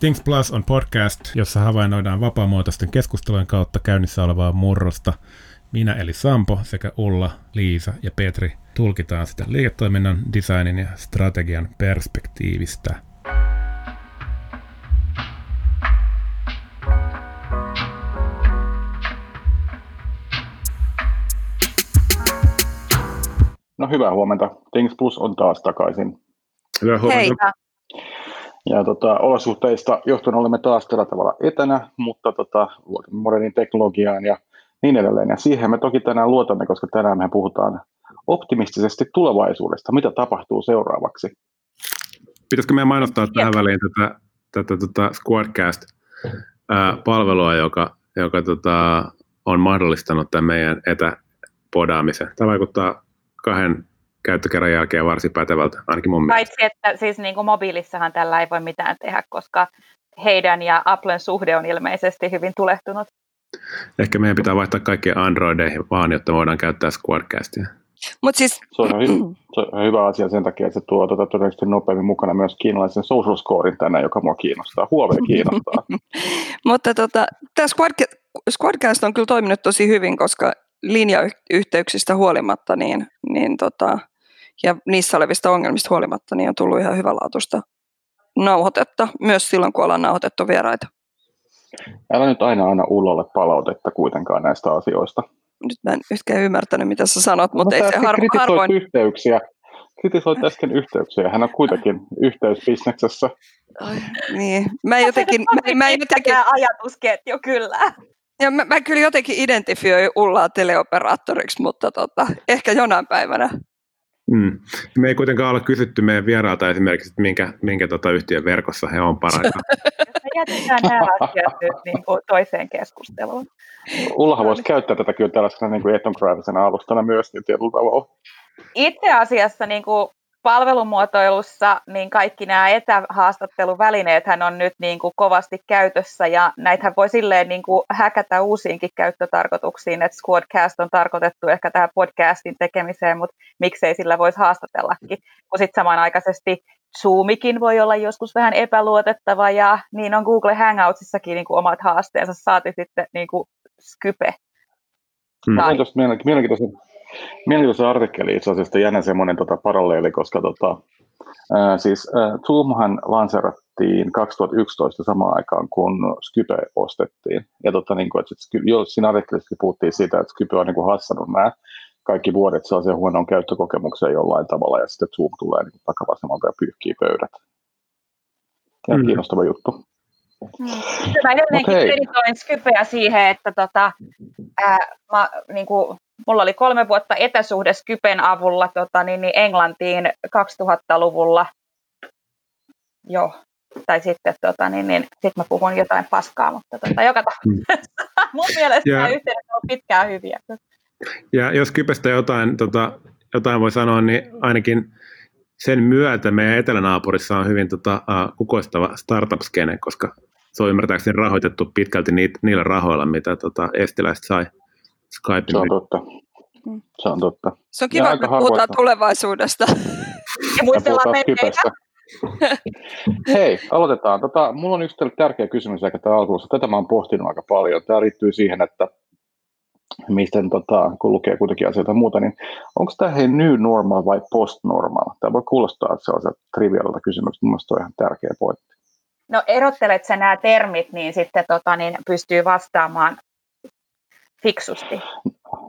Things Plus on podcast, jossa havainnoidaan vapaamuotoisten keskustelujen kautta käynnissä olevaa murrosta. Minä eli Sampo sekä Ulla, Liisa ja Petri tulkitaan sitä liiketoiminnan, designin ja strategian perspektiivistä. No hyvää huomenta. Things Plus on taas takaisin. Hyvää huomenta. Heipä. Ja tota, olosuhteista johtuen olemme taas tällä tavalla etänä, mutta tota, modernin teknologiaan ja niin edelleen. Ja siihen me toki tänään luotamme, koska tänään me puhutaan optimistisesti tulevaisuudesta. Mitä tapahtuu seuraavaksi? Pitäisikö meidän mainostaa tähän väliin tätä, tätä, tätä Squadcast-palvelua, joka, joka tota, on mahdollistanut tämän meidän etäpodaamisen. Tämä vaikuttaa kahden käyttökerran jälkeen varsin pätevältä, ainakin mun mielestä. Paitsi, että siis niin kuin mobiilissahan tällä ei voi mitään tehdä, koska heidän ja Applen suhde on ilmeisesti hyvin tulehtunut. Ehkä meidän pitää vaihtaa kaikkia Androideihin vaan, jotta voidaan käyttää Squadcastia. Mut siis, Se on, hy- se on hyvä asia sen takia, että se tuo tota, todennäköisesti nopeammin mukana myös kiinalaisen social scorein tänään, joka mua kiinnostaa. Huawei kiinnostaa. mutta tota, tämä Squadca- Squadcast on kyllä toiminut tosi hyvin, koska linjayhteyksistä huolimatta niin, niin tota, ja niissä olevista ongelmista huolimatta niin on tullut ihan hyvälaatuista nauhoitetta, myös silloin kun ollaan nauhoitettu vieraita. Älä nyt aina anna Ullalle palautetta kuitenkaan näistä asioista. Nyt mä en yhtään ymmärtänyt, mitä sä sanot, mutta Mutta ei se har- kritisoit harvoin... yhteyksiä. Kritisoit äsken yhteyksiä. Hän on kuitenkin yhteysbisneksessä. Ai, niin. Mä en jotenkin, mä, mä, en jotenkin, Tämä ajatusketju kyllä. ja mä, mä kyllä jotenkin identifioin Ullaa teleoperaattoriksi, mutta tota, ehkä jonain päivänä. Mm. Me ei kuitenkaan ole kysytty meidän vieraalta esimerkiksi, että minkä, minkä tota yhtiön verkossa he on parhaillaan. Me jätetään nämä asiat nyt niin kuin toiseen keskusteluun. Ullahan voisi käyttää tätä kyllä tällaisena niin kuin etnograafisena alustana myös niin tietyllä tavalla. Itse asiassa niin kuin palvelumuotoilussa niin kaikki nämä etähaastatteluvälineethän on nyt niin kuin kovasti käytössä ja näitähän voi silleen niin kuin häkätä uusiinkin käyttötarkoituksiin, että Squadcast on tarkoitettu ehkä tähän podcastin tekemiseen, mutta miksei sillä voisi haastatellakin, kun sitten samanaikaisesti Zoomikin voi olla joskus vähän epäluotettava ja niin on Google Hangoutsissakin niin kuin omat haasteensa, saati sitten niin kuin Skype. Mm. Tai- Tämä on tuosta mielenki- mielenkiintoisen, artikkeli itse asiassa jännä semmoinen tota, paralleeli, koska tota, ää, siis ää, Zoomhan lanserattiin 2011 samaan aikaan, kun Skype ostettiin. Ja tota, niin kuin, että sit jo, siinä artikkelissa puhuttiin siitä, että Skype on niin kuin hassannut nämä kaikki vuodet sellaisen huonon käyttökokemuksen jollain tavalla, ja sitten Zoom tulee niin takavasemmalta ja pyyhkii pöydät. Ja Mm. kiinnostava juttu. Mm. Mä edelleenkin Okei. editoin Skypeä siihen, että tota, ää, mä, niin kuin, mulla oli kolme vuotta etäsuhde Skypen avulla tota, niin, niin Englantiin 2000-luvulla. Joo. Tai sitten tota, niin, niin, sit mä puhun jotain paskaa, mutta tota, joka tapauksessa mun mielestä nämä yhteydet on pitkään hyviä. Ja jos Kypestä jotain, tota, jotain voi sanoa, niin ainakin sen myötä meidän etelänaapurissa on hyvin tota, uh, kukoistava startup-skene, koska se on ymmärtääkseni rahoitettu pitkälti niitä, niillä rahoilla, mitä tota, estiläiset sai Skypein. Se on totta. Mm. Se on totta. Se on Ja kiva, aika että me puhutaan tulevaisuudesta. Ja Ja muistellaan menneitä. Hei, aloitetaan. Tota, mulla on yksi tärkeä kysymys aika tämä alkuun. Tätä mä oon pohtinut aika paljon. Tämä liittyy siihen, että miten, tota, kun lukee kuitenkin asioita ja muuta, niin onko tämä hei new normal vai post normal? Tämä voi kuulostaa sellaiselta trivialilta kysymykseltä. Mun mielestä se on ihan tärkeä pointti. No erottelet sä nämä termit, niin sitten tota, niin pystyy vastaamaan fiksusti.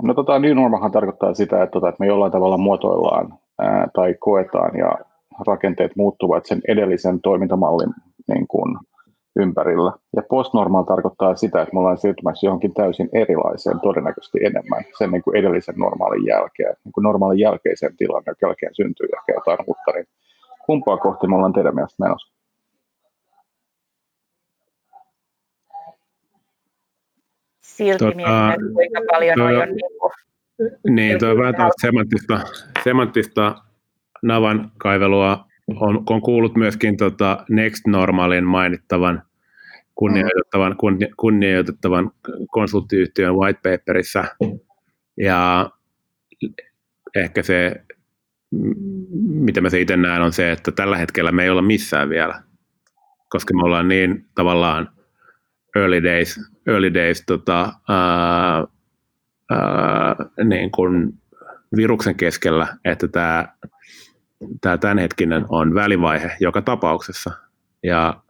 No tota, new normalhan tarkoittaa sitä, että, tota, että me jollain tavalla muotoillaan ää, tai koetaan ja rakenteet muuttuvat sen edellisen toimintamallin niin kuin, ympärillä. Ja postnormal tarkoittaa sitä, että me ollaan siirtymässä johonkin täysin erilaiseen todennäköisesti enemmän sen niin kuin edellisen normaalin jälkeen. Niin kuin normaalin jälkeisen tilan, jonka jälkeen syntyy ehkä jotain uutta, niin kumpaa kohti me ollaan teidän mielestä menossa? Silti Tota, mietin, että kuinka paljon joo. on niin kuin, Niin, tuo vähän tällaista semanttista, semanttista navan kaivelua on, on kuullut myöskin tota Next Normalin mainittavan kunnioitettavan, kunni- kunnioitettavan konsulttiyhtiön white paperissa. Ja ehkä se, mitä mä se itse näen, on se, että tällä hetkellä me ei olla missään vielä. koska me ollaan niin tavallaan early days, early days tota, ää, ää, niin kuin viruksen keskellä, että tämä, tämä tämänhetkinen on välivaihe joka tapauksessa. Ja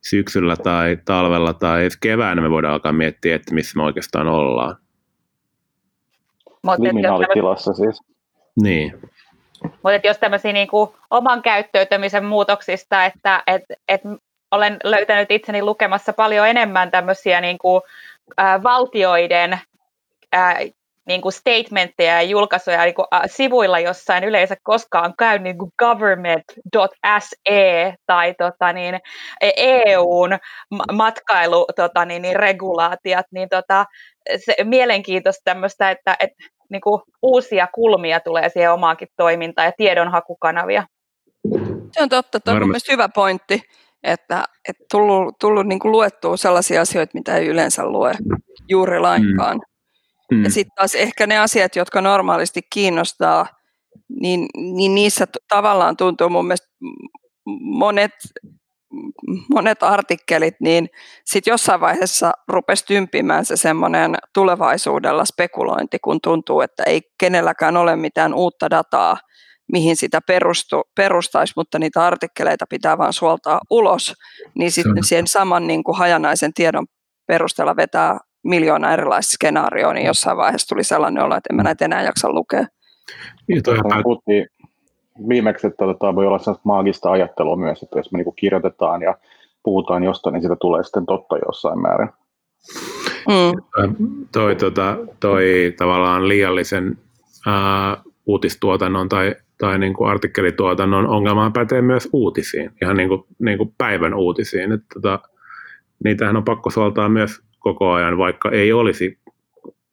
syksyllä tai talvella tai edes keväänä me voidaan alkaa miettiä, että missä me oikeastaan ollaan. Liminaalitilassa siis. Niin. Mutta jos tämmöisiä niin kuin oman käyttäytymisen muutoksista, että et, et olen löytänyt itseni lukemassa paljon enemmän tämmöisiä niin kuin, ä, valtioiden ä, niin kuin statementteja ja julkaisuja niin kuin, ä, sivuilla jossain yleensä koskaan käy niin kuin government.se tai tota, niin, EUn matkailu tota, niin, niin, regulaatiot, niin tota, se, mielenkiintoista tämmöistä, että, että niin kuin uusia kulmia tulee siihen omaankin toimintaan ja tiedonhakukanavia. Se on totta, tuo on mielestäni hyvä pointti, että, että tullut, tullut niin kuin luettua sellaisia asioita, mitä ei yleensä lue juuri lainkaan. Mm. Mm. Ja sitten taas ehkä ne asiat, jotka normaalisti kiinnostaa, niin, niin niissä tavallaan tuntuu mun mielestä monet monet artikkelit, niin sitten jossain vaiheessa rupesi tympimään se semmoinen tulevaisuudella spekulointi, kun tuntuu, että ei kenelläkään ole mitään uutta dataa, mihin sitä perustu, perustaisi, mutta niitä artikkeleita pitää vaan suoltaa ulos, niin sitten sen saman niin kuin hajanaisen tiedon perusteella vetää miljoona erilaista skenaarioa, niin jossain vaiheessa tuli sellainen olo, että en mä näitä enää jaksa lukea. Niin, puhuttiin, viimeksi, että tota, voi olla sellaista maagista ajattelua myös, että jos me niin kirjoitetaan ja puhutaan jostain, niin siitä tulee sitten totta jossain määrin. Mm. Toi, tota, toi tavallaan liiallisen ää, uutistuotannon tai, tai niin kuin artikkelituotannon ongelmaan pätee myös uutisiin, ihan niin kuin, niin kuin päivän uutisiin. Että, tota, niitähän on pakko suoltaa myös koko ajan, vaikka ei olisi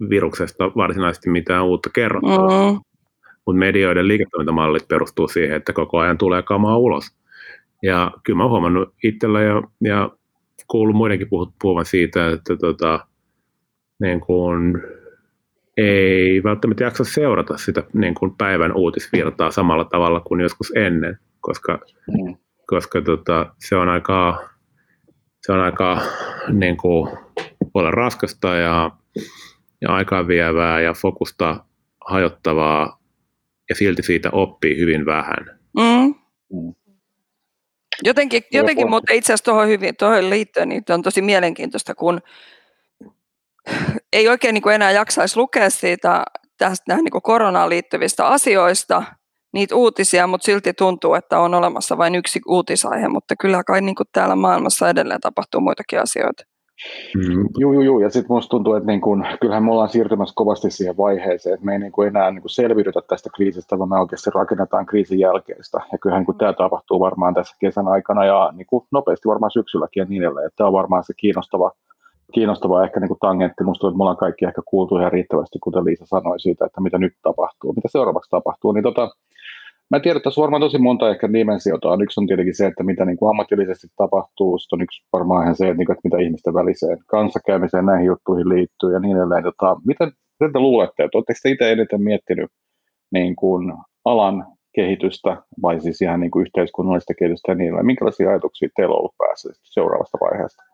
viruksesta varsinaisesti mitään uutta kerrottavaa. Mm mutta medioiden liiketoimintamallit perustuu siihen, että koko ajan tulee kamaa ulos. Ja kyllä mä oon huomannut itsellä ja, ja kuullut muidenkin puhuvan siitä, että tota, niin kun ei välttämättä jaksa seurata sitä niin kun päivän uutisvirtaa samalla tavalla kuin joskus ennen, koska, mm. koska tota, se on aika, se on aika niin kuin, olla raskasta ja, ja aikaa vievää ja fokusta hajottavaa ja silti siitä oppii hyvin vähän. Mm. Mm. Jotenkin, jotenkin mutta itse asiassa tuohon, hyvin, tuohon liittyen niin on tosi mielenkiintoista, kun ei oikein niin kuin enää jaksaisi lukea siitä tästä niin kuin koronaan liittyvistä asioista, niitä uutisia, mutta silti tuntuu, että on olemassa vain yksi uutisaihe, mutta kyllä kai niin kuin täällä maailmassa edelleen tapahtuu muitakin asioita. Mm. Joo, joo, joo. Ja sitten musta tuntuu, että niin kun, kyllähän me ollaan siirtymässä kovasti siihen vaiheeseen, että me ei niin kun enää niin kun selviydytä tästä kriisistä, vaan me oikeasti rakennetaan kriisin jälkeistä. Ja kyllähän kun tämä tapahtuu varmaan tässä kesän aikana ja niin kun nopeasti varmaan syksylläkin ja niin edelleen. Tämä on varmaan se kiinnostava, kiinnostava ehkä niin kuin tangentti. Musta että me ollaan kaikki ehkä kuultu ihan riittävästi, kuten Liisa sanoi siitä, että mitä nyt tapahtuu, mitä seuraavaksi tapahtuu. Niin tota, Mä tiedän, että tässä on varmaan tosi monta ehkä dimensiota. Yksi on tietenkin se, että mitä niin kuin ammatillisesti tapahtuu. Sitten on yksi varmaan ihan se, että, niin että mitä ihmisten väliseen kanssakäymiseen näihin juttuihin liittyy ja niin edelleen. Tota, miten, miten te luulette, että oletteko te itse eniten miettinyt niin kuin alan kehitystä vai siis ihan niin kuin yhteiskunnallista kehitystä ja niin edelleen? Minkälaisia ajatuksia teillä on ollut päässä seuraavasta vaiheesta?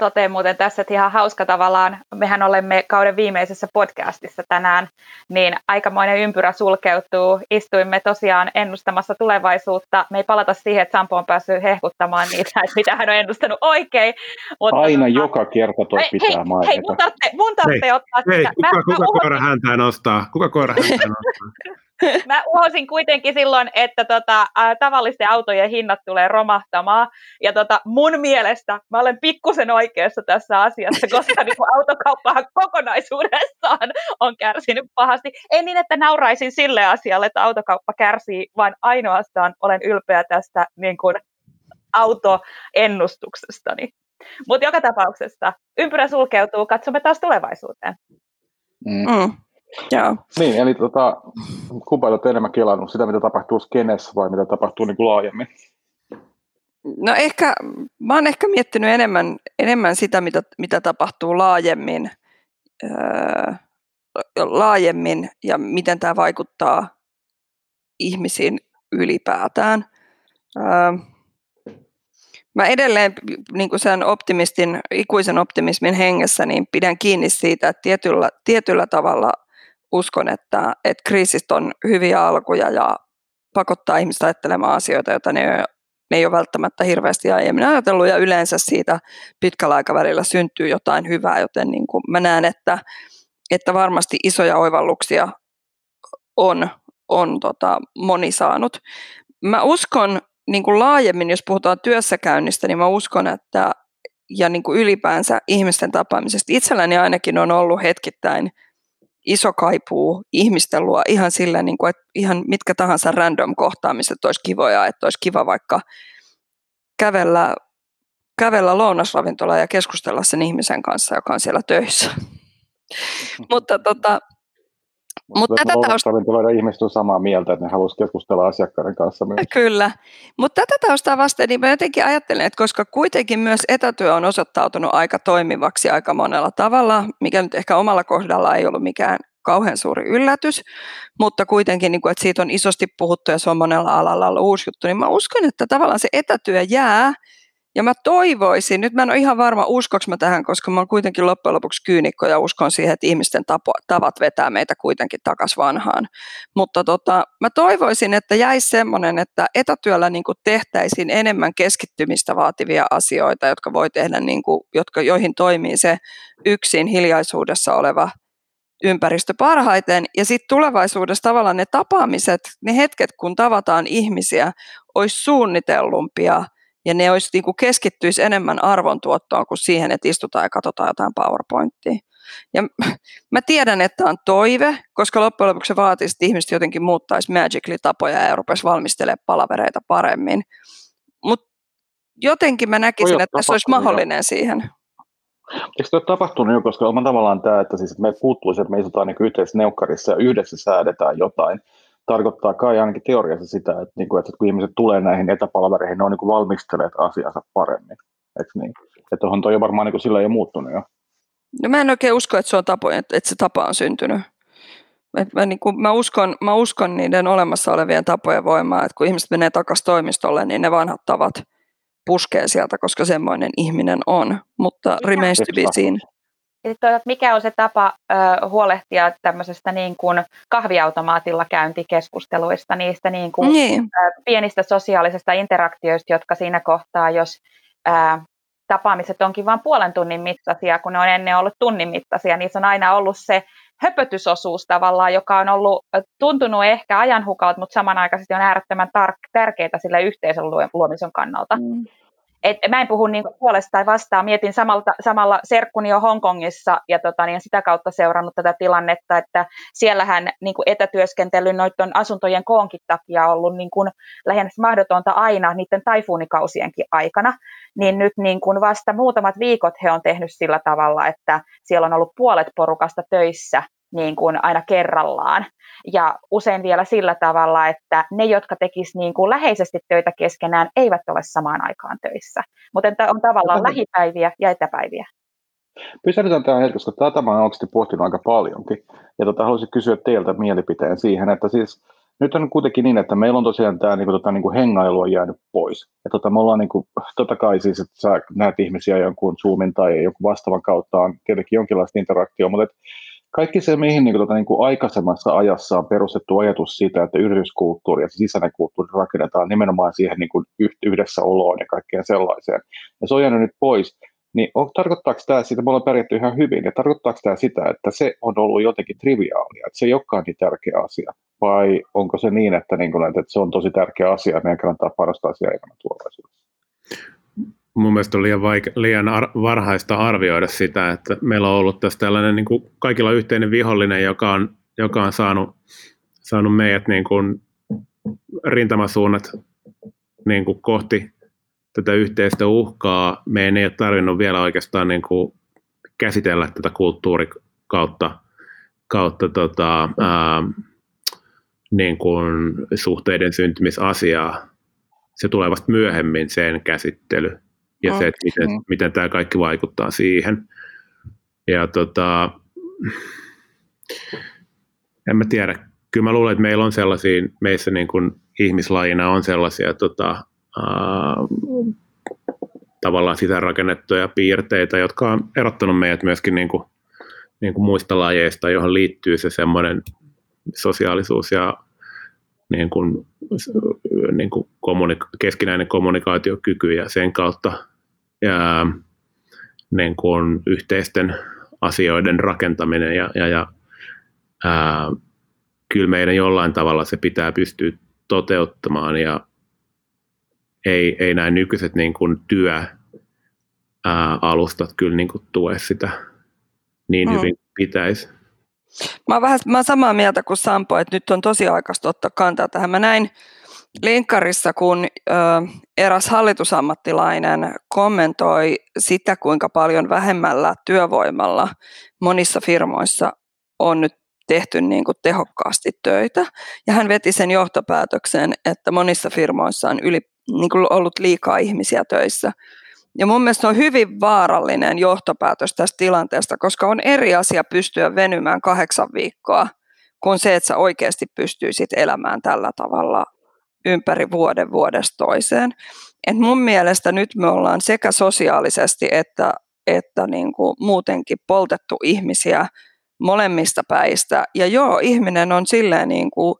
Totean muuten tässä, että ihan hauska tavallaan, mehän olemme kauden viimeisessä podcastissa tänään, niin aikamoinen ympyrä sulkeutuu. Istuimme tosiaan ennustamassa tulevaisuutta. Me ei palata siihen, että Sampo on päässyt hehkuttamaan niitä, että mitä hän on ennustanut oikein. Mutta Aina tota, joka kerta tuo pitää mainita. Hei, mun tarvitsee, mun tarvitsee ottaa hei, sitä. Kuka, kuka, kuka koira häntää nostaa? Kuka koira häntää nostaa? Mä uhosin kuitenkin silloin, että tota, ä, tavallisten autojen hinnat tulee romahtamaan. Ja tota, mun mielestä mä olen pikkusen oikeassa tässä asiassa, koska niin autokauppahan kokonaisuudessaan on kärsinyt pahasti. Ei niin, että nauraisin sille asialle, että autokauppa kärsii, vaan ainoastaan olen ylpeä tästä niin kuin, autoennustuksestani. Mutta joka tapauksessa ympyrä sulkeutuu, katsomme taas tulevaisuuteen. Mm. Mm. Joo. Niin, eli tota, kumpa olet enemmän kelannut sitä, mitä tapahtuu skenessä vai mitä tapahtuu niin kuin laajemmin? No ehkä, mä oon ehkä miettinyt enemmän, enemmän sitä, mitä, mitä tapahtuu laajemmin, öö, laajemmin ja miten tämä vaikuttaa ihmisiin ylipäätään. Ää, mä edelleen niin kuin sen optimistin, ikuisen optimismin hengessä niin pidän kiinni siitä, että tietyllä, tietyllä tavalla uskon, että, että kriisistä on hyviä alkuja ja pakottaa ihmistä ajattelemaan asioita, joita ne, ne ei ole välttämättä hirveästi aiemmin ajatellut ja yleensä siitä pitkällä aikavälillä syntyy jotain hyvää, joten niin kuin mä näen, että, että varmasti isoja oivalluksia on, on tota, moni saanut. Mä uskon niin kuin laajemmin, jos puhutaan työssäkäynnistä, niin mä uskon, että ja niin kuin ylipäänsä ihmisten tapaamisesta. Itselläni ainakin on ollut hetkittäin iso kaipuu ihmisten luo ihan sillä, niin kuin, että ihan mitkä tahansa random kohtaamiset olisi kivoja, että olisi kiva vaikka kävellä, kävellä lounasravintola ja keskustella sen ihmisen kanssa, joka on siellä töissä. Mutta tota, mutta tätä taustaa... ihmiset on samaa mieltä, että ne haluaisivat keskustella asiakkaiden kanssa myös. Kyllä, mutta tätä taustaa vasten niin mä jotenkin ajattelen, että koska kuitenkin myös etätyö on osoittautunut aika toimivaksi aika monella tavalla, mikä nyt ehkä omalla kohdalla ei ollut mikään kauhean suuri yllätys, mutta kuitenkin, niin kuin, että siitä on isosti puhuttu ja se on monella alalla ollut uusi juttu, niin mä uskon, että tavallaan se etätyö jää ja mä toivoisin, nyt mä en ole ihan varma uskoks mä tähän, koska mä oon kuitenkin loppujen lopuksi kyynikko ja uskon siihen, että ihmisten tapo, tavat vetää meitä kuitenkin takas vanhaan. Mutta tota, mä toivoisin, että jäisi semmoinen, että etätyöllä niin kuin tehtäisiin enemmän keskittymistä vaativia asioita, jotka voi tehdä, niin kuin, jotka, joihin toimii se yksin hiljaisuudessa oleva ympäristö parhaiten. Ja sitten tulevaisuudessa tavallaan ne tapaamiset, ne hetket, kun tavataan ihmisiä, olisi suunnitellumpia – ja ne olisi, niin kuin keskittyisi enemmän arvontuottoon kuin siihen, että istutaan ja katsotaan jotain PowerPointia. Ja mä tiedän, että on toive, koska loppujen lopuksi se vaatisi, että ihmiset jotenkin muuttaisi Magically-tapoja ja rupesi valmistelemaan palavereita paremmin. Mutta jotenkin mä näkisin, että se olisi mahdollinen jo. siihen. Eikö se ole tapahtunut jo, koska on tavallaan tämä, että siis me puuttuisi, että me istutaan niin yhteisessä neukkarissa ja yhdessä säädetään jotain, tarkoittaa kai ainakin teoriassa sitä, että, niin kuin, että kun ihmiset tulee näihin etäpalvereihin, ne on niin valmisteleet asiansa paremmin. Eikö niin? Että on toi varmaan niin kuin sillä ei muuttunut jo. No mä en oikein usko, että se, on tapo, että se tapa on syntynyt. Et mä, niin kuin, mä, uskon, mä uskon niiden olemassa olevien tapojen voimaa, että kun ihmiset menee takaisin toimistolle, niin ne vanhat tavat puskee sieltä, koska semmoinen ihminen on. Mutta remains to be seen. Sitten mikä on se tapa ö, huolehtia tämmöisestä niin kuin kahviautomaatilla käyntikeskusteluista, niistä niin kuin, niin. Ö, pienistä sosiaalisista interaktioista, jotka siinä kohtaa, jos ö, tapaamiset onkin vain puolen tunnin mittaisia, kun ne on ennen ollut tunnin mittaisia, niin se on aina ollut se höpötysosuus tavallaan, joka on ollut tuntunut ehkä ajanhukalta, mutta samanaikaisesti on äärettömän tar- tärkeää sille yhteisön luomisen kannalta. Mm. Et mä en puhu niin puolesta tai vastaan, mietin samalta, samalla serkkuni jo Hongkongissa ja tota, niin sitä kautta seurannut tätä tilannetta, että siellähän niin etätyöskentely noiden asuntojen koonkin takia on ollut niin lähes mahdotonta aina niiden taifuunikausienkin aikana, niin nyt niin kuin vasta muutamat viikot he on tehnyt sillä tavalla, että siellä on ollut puolet porukasta töissä niin kuin aina kerrallaan. Ja usein vielä sillä tavalla, että ne, jotka tekisivät niin kuin läheisesti töitä keskenään, eivät ole samaan aikaan töissä. Mutta on tavallaan lähipäiviä ja etäpäiviä. Pysähdytään tähän hetki, koska tätä mä olen oikeasti pohtinut aika paljonkin. Ja tota, haluaisin kysyä teiltä mielipiteen siihen, että siis nyt on kuitenkin niin, että meillä on tosiaan tämä niin kuin, tota, niin kuin hengailu on jäänyt pois. Ja tota, me ollaan niin kuin, totta kai siis, että sä näet ihmisiä jonkun Zoomin tai jonkun vastaavan kautta on tietenkin jonkinlaista interaktioa, mutta et, kaikki se, mihin niin kuin, tota, niin kuin aikaisemmassa ajassa on perustettu ajatus siitä, että yrityskulttuuri ja sisäinen kulttuuri rakennetaan nimenomaan siihen niin kuin yhdessäoloon ja kaikkeen sellaiseen. Ja se on jäänyt nyt pois. Niin on, tarkoittaako tämä sitä, me ollaan pärjätty ihan hyvin, ja tarkoittaako tämä sitä, että se on ollut jotenkin triviaalia, että se ei olekaan niin tärkeä asia? Vai onko se niin, että, niin kuin, että se on tosi tärkeä asia, ja meidän kannattaa panostaa siihen enemmän tulevaisuudessa? Mun mielestä on liian, vaike- liian ar- varhaista arvioida sitä, että meillä on ollut tässä tällainen niin kuin kaikilla yhteinen vihollinen, joka on, joka on saanut, saanut meidät niin kuin rintamasuunnat niin kuin kohti tätä yhteistä uhkaa. Meidän ei ole tarvinnut vielä oikeastaan niin kuin käsitellä tätä kulttuurikautta kautta tota, ää, niin kuin suhteiden syntymisasiaa. Se tulee vasta myöhemmin sen käsittely ja se, että miten, mm. miten tämä kaikki vaikuttaa siihen. Ja tota, en mä tiedä, kyllä mä luulen, että meillä on sellaisia, meissä niin kuin ihmislajina on sellaisia tota, tavallaan sisäänrakennettuja piirteitä, jotka on erottanut meidät myöskin niin kuin, niin kuin muista lajeista, johon liittyy se semmoinen sosiaalisuus ja niin kuin, niin kuin kommunika- keskinäinen kommunikaatiokyky ja sen kautta ja, niin kuin yhteisten asioiden rakentaminen ja, ja, ja ää, kyllä meidän jollain tavalla se pitää pystyä toteuttamaan ja ei, ei näin nykyiset niin kuin työalustat kyllä niin kuin tue sitä niin mm. hyvin pitäisi. Mä oon, vähän, mä oon samaa mieltä kuin Sampo, että nyt on tosi aikaista ottaa kantaa tähän. Mä näin linkkarissa, kun ö, eräs hallitusammattilainen kommentoi sitä, kuinka paljon vähemmällä työvoimalla monissa firmoissa on nyt tehty niin kuin tehokkaasti töitä. Ja hän veti sen johtopäätöksen, että monissa firmoissa on yli, niin kuin ollut liikaa ihmisiä töissä. Ja mun mielestä on hyvin vaarallinen johtopäätös tästä tilanteesta, koska on eri asia pystyä venymään kahdeksan viikkoa kuin se, että sä oikeasti pystyisit elämään tällä tavalla ympäri vuoden vuodesta toiseen. Et mun mielestä nyt me ollaan sekä sosiaalisesti että, että niin kuin muutenkin poltettu ihmisiä molemmista päistä. Ja joo, ihminen on silleen niin kuin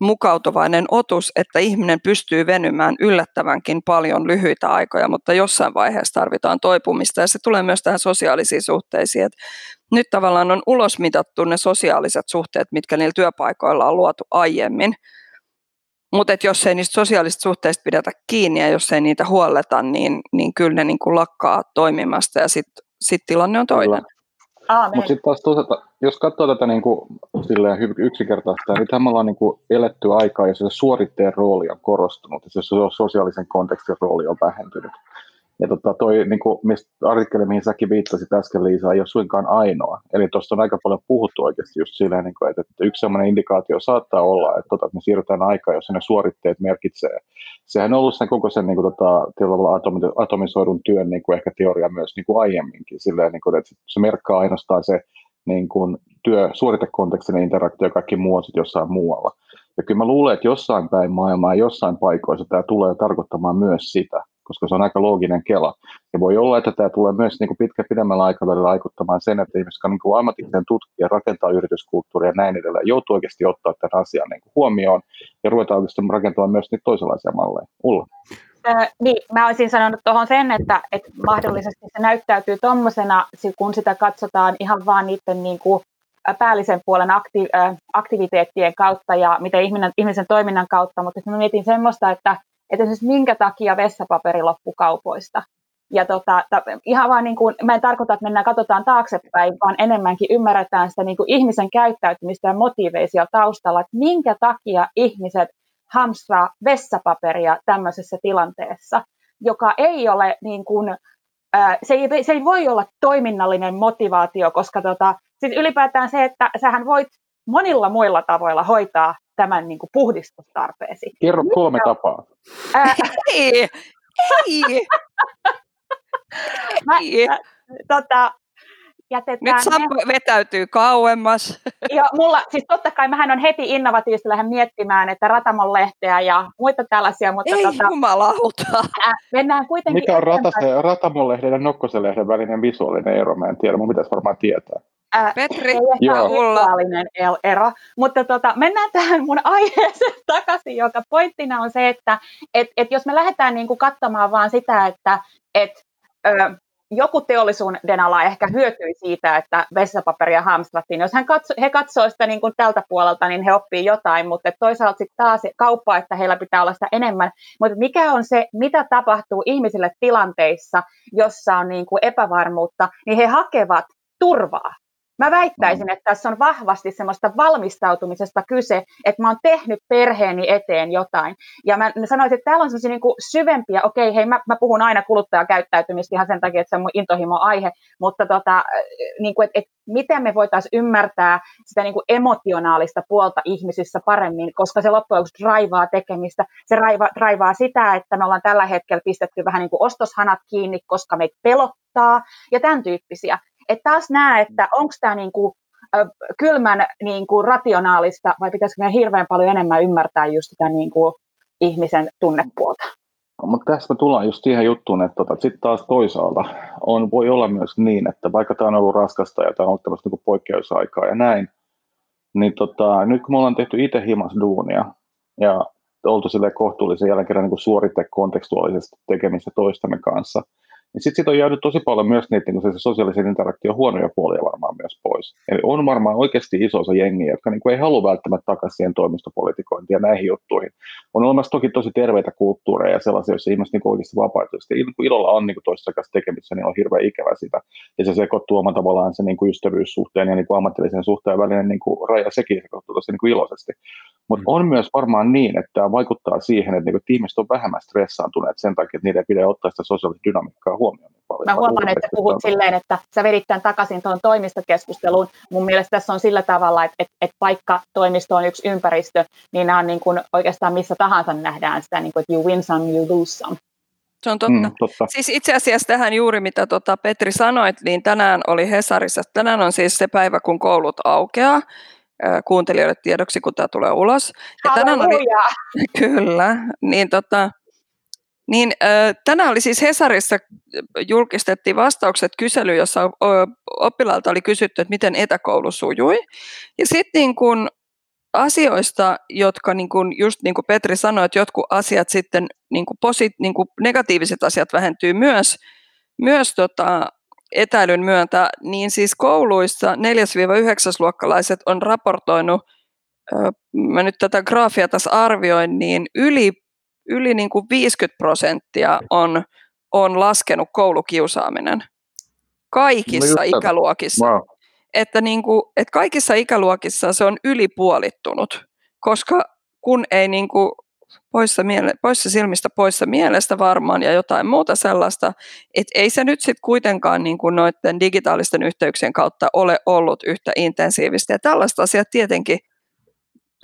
mukautuvainen otus, että ihminen pystyy venymään yllättävänkin paljon lyhyitä aikoja, mutta jossain vaiheessa tarvitaan toipumista ja se tulee myös tähän sosiaalisiin suhteisiin. Että nyt tavallaan on ulosmitattu ne sosiaaliset suhteet, mitkä niillä työpaikoilla on luotu aiemmin. Mutta jos ei niistä sosiaalisista suhteista pidetä kiinni ja jos ei niitä huolleta, niin, niin kyllä ne niin kuin lakkaa toimimasta ja sitten sit tilanne on toinen. Mutta sitten taas toisaalta, jos katsoo tätä niin kuin, silleen yksinkertaista, niin nythän me ollaan niin kuin eletty aikaa, jossa se suoritteen rooli on korostunut, ja se sosiaalisen kontekstin rooli on vähentynyt. Ja tota, toi, niin kuin, mistä artikkeli, mihin säkin viittasit äsken, Liisa, ei ole suinkaan ainoa. Eli tuosta on aika paljon puhuttu oikeasti just silleen, niin kuin, että, yksi sellainen indikaatio saattaa olla, että, tota, että me siirrytään aikaan, jossa ne suoritteet merkitsee. Sehän on ollut sen koko sen niin kuin, tota, atomisoidun työn niin kuin ehkä teoria myös niin kuin aiemminkin. Silleen, niin kuin, että se merkkaa ainoastaan se niin kuin, työ, suoritekontekstinen interaktio ja kaikki muu on jossain muualla. Ja kyllä mä luulen, että jossain päin maailmaa, jossain paikoissa tämä tulee tarkoittamaan myös sitä, koska se on aika looginen kela. Ja voi olla, että tämä tulee myös niin kuin pitkä pidemmällä aikavälillä vaikuttamaan sen, että ihmiset, jotka niin ammatillisen tutkija, rakentaa yrityskulttuuria ja näin edelleen, joutuu oikeasti ottaa tämän asian niin kuin huomioon ja ruvetaan oikeasti rakentamaan myös niitä toisenlaisia malleja. Ulla. Äh, niin, mä olisin sanonut tuohon sen, että, että mahdollisesti se näyttäytyy tuommoisena, kun sitä katsotaan ihan vaan niiden niin kuin päällisen puolen akti, äh, aktiviteettien kautta ja miten ihminen, ihmisen toiminnan kautta, mutta mä mietin semmoista, että että esimerkiksi minkä takia vessapaperi loppui kaupoista. Ja tota, ta, ihan vaan niin kuin, mä en tarkoita, että mennään katsotaan taaksepäin, vaan enemmänkin ymmärretään sitä niin kuin ihmisen käyttäytymistä ja motiiveisia taustalla, että minkä takia ihmiset hamstraa vessapaperia tämmöisessä tilanteessa, joka ei ole niin kuin, se, ei, se ei voi olla toiminnallinen motivaatio, koska tota, siis ylipäätään se, että sähän voit monilla muilla tavoilla hoitaa tämän niin kuin puhdistustarpeesi. Kerro kolme Mitä? tapaa. Ää, ei, ei. Mä, äh, tota, jätetään Nyt Sampo ne. vetäytyy kauemmas. Ja mulla, siis totta kai mähän on heti innovatiivisesti lähden miettimään, että Ratamon lehteä ja muita tällaisia, mutta Ei tota, jumalauta. Äh, mennään kuitenkin Mikä on Ratase, Ratamon lehden ja Nokkosen lehden välinen visuaalinen ero? Mä en tiedä, mun pitäisi varmaan tietää. Petri, ei ero. Mutta tota, mennään tähän mun aiheeseen takaisin, joka pointtina on se, että et, et jos me lähdetään niinku katsomaan vaan sitä, että et, ö, joku teollisuuden ala ehkä hyötyi siitä, että vessapaperia hamstrattiin. Jos hän katso, he katsoo sitä niin kuin tältä puolelta, niin he oppii jotain, mutta toisaalta sitten taas kauppa, että heillä pitää olla sitä enemmän. Mutta mikä on se, mitä tapahtuu ihmisille tilanteissa, jossa on niin kuin epävarmuutta, niin he hakevat turvaa. Mä väittäisin, mm. että tässä on vahvasti semmoista valmistautumisesta kyse, että mä oon tehnyt perheeni eteen jotain. Ja mä sanoisin, että täällä on semmoisia niin syvempiä, okei, hei, mä, mä puhun aina kuluttajakäyttäytymistä ihan sen takia, että se on mun intohimo aihe, mutta tota, niin kuin, että, että miten me voitaisiin ymmärtää sitä niin kuin emotionaalista puolta ihmisissä paremmin, koska se loppujen lopuksi raivaa tekemistä. Se raiva, raivaa sitä, että me ollaan tällä hetkellä pistetty vähän niin kuin ostoshanat kiinni, koska meitä pelottaa ja tämän tyyppisiä. Että taas näe, että onko tämä niinku, kylmän niinku, rationaalista vai pitäisikö meidän hirveän paljon enemmän ymmärtää just sitä niinku, ihmisen tunnepuolta. mutta tässä me tullaan just siihen juttuun, että tota, sitten taas toisaalta on, voi olla myös niin, että vaikka tämä on ollut raskasta ja tämä on ollut tämmöistä niin poikkeusaikaa ja näin, niin tota, nyt kun me ollaan tehty itse himas duunia ja oltu sille kohtuullisen kerran niin suorite kontekstuaalisesti tekemistä toistemme kanssa, niin sitten siitä on jäänyt tosi paljon myös niitä niin se sosiaalisen interaktion huonoja puolia varmaan myös pois. Eli on varmaan oikeasti iso osa jengiä, jotka niin kuin ei halua välttämättä takaisin siihen toimistopolitikointiin ja näihin juttuihin. On olemassa toki tosi terveitä kulttuureja ja sellaisia, joissa ihmiset niin oikeasti vapaaehtoisesti niin ilolla on niin toisessa kanssa tekemisissä, niin on hirveän ikävä sitä. Ja se sekoittuu oman tavallaan se niin kuin ystävyyssuhteen ja niin kuin ammatillisen suhteen välinen niin kuin raja, sekin sekoittuu tosi niin kuin iloisesti. Mutta mm. on myös varmaan niin, että tämä vaikuttaa siihen, että niin tiimistä on vähemmän stressaantuneet sen takia, että niiden pidä ottaa sitä sosiaalista dynamiikkaa huomioon. Niin paljon. Mä huomaan, että puhut silleen, että sä vedit tämän takaisin tuohon toimistokeskusteluun. Mun mielestä tässä on sillä tavalla, että, että, että vaikka toimisto on yksi ympäristö, niin nämä on niin kuin oikeastaan missä tahansa nähdään sitä, niin kuin, että you win some, you lose some. Se on totta. Mm, totta. Siis itse asiassa tähän juuri mitä tota Petri sanoit, niin tänään oli Hesarissa, tänään on siis se päivä, kun koulut aukeaa kuuntelijoille tiedoksi, kun tämä tulee ulos. Ja tänään oli, kyllä, niin tota, niin, tänään oli siis Hesarissa julkistettiin vastaukset kysely, jossa oppilailta oli kysytty, että miten etäkoulu sujui. Ja sitten niin kun asioista, jotka niin kun, just niin kuin Petri sanoi, että jotkut asiat sitten, niin kuin posit, niin kuin negatiiviset asiat vähentyy myös, myös tota, etäilyn myöntä, niin siis kouluissa 4-9-luokkalaiset on raportoinut, mä nyt tätä graafia tässä arvioin, niin yli yli niin kuin 50 prosenttia on, on laskenut koulukiusaaminen kaikissa no ikäluokissa. Wow. Että, niin kuin, että kaikissa ikäluokissa se on ylipuolittunut, koska kun ei niin kuin poissa, miele- poissa silmistä, poissa mielestä varmaan ja jotain muuta sellaista, että ei se nyt sitten kuitenkaan niin kuin noiden digitaalisten yhteyksien kautta ole ollut yhtä intensiivistä. Ja tällaista asiat tietenkin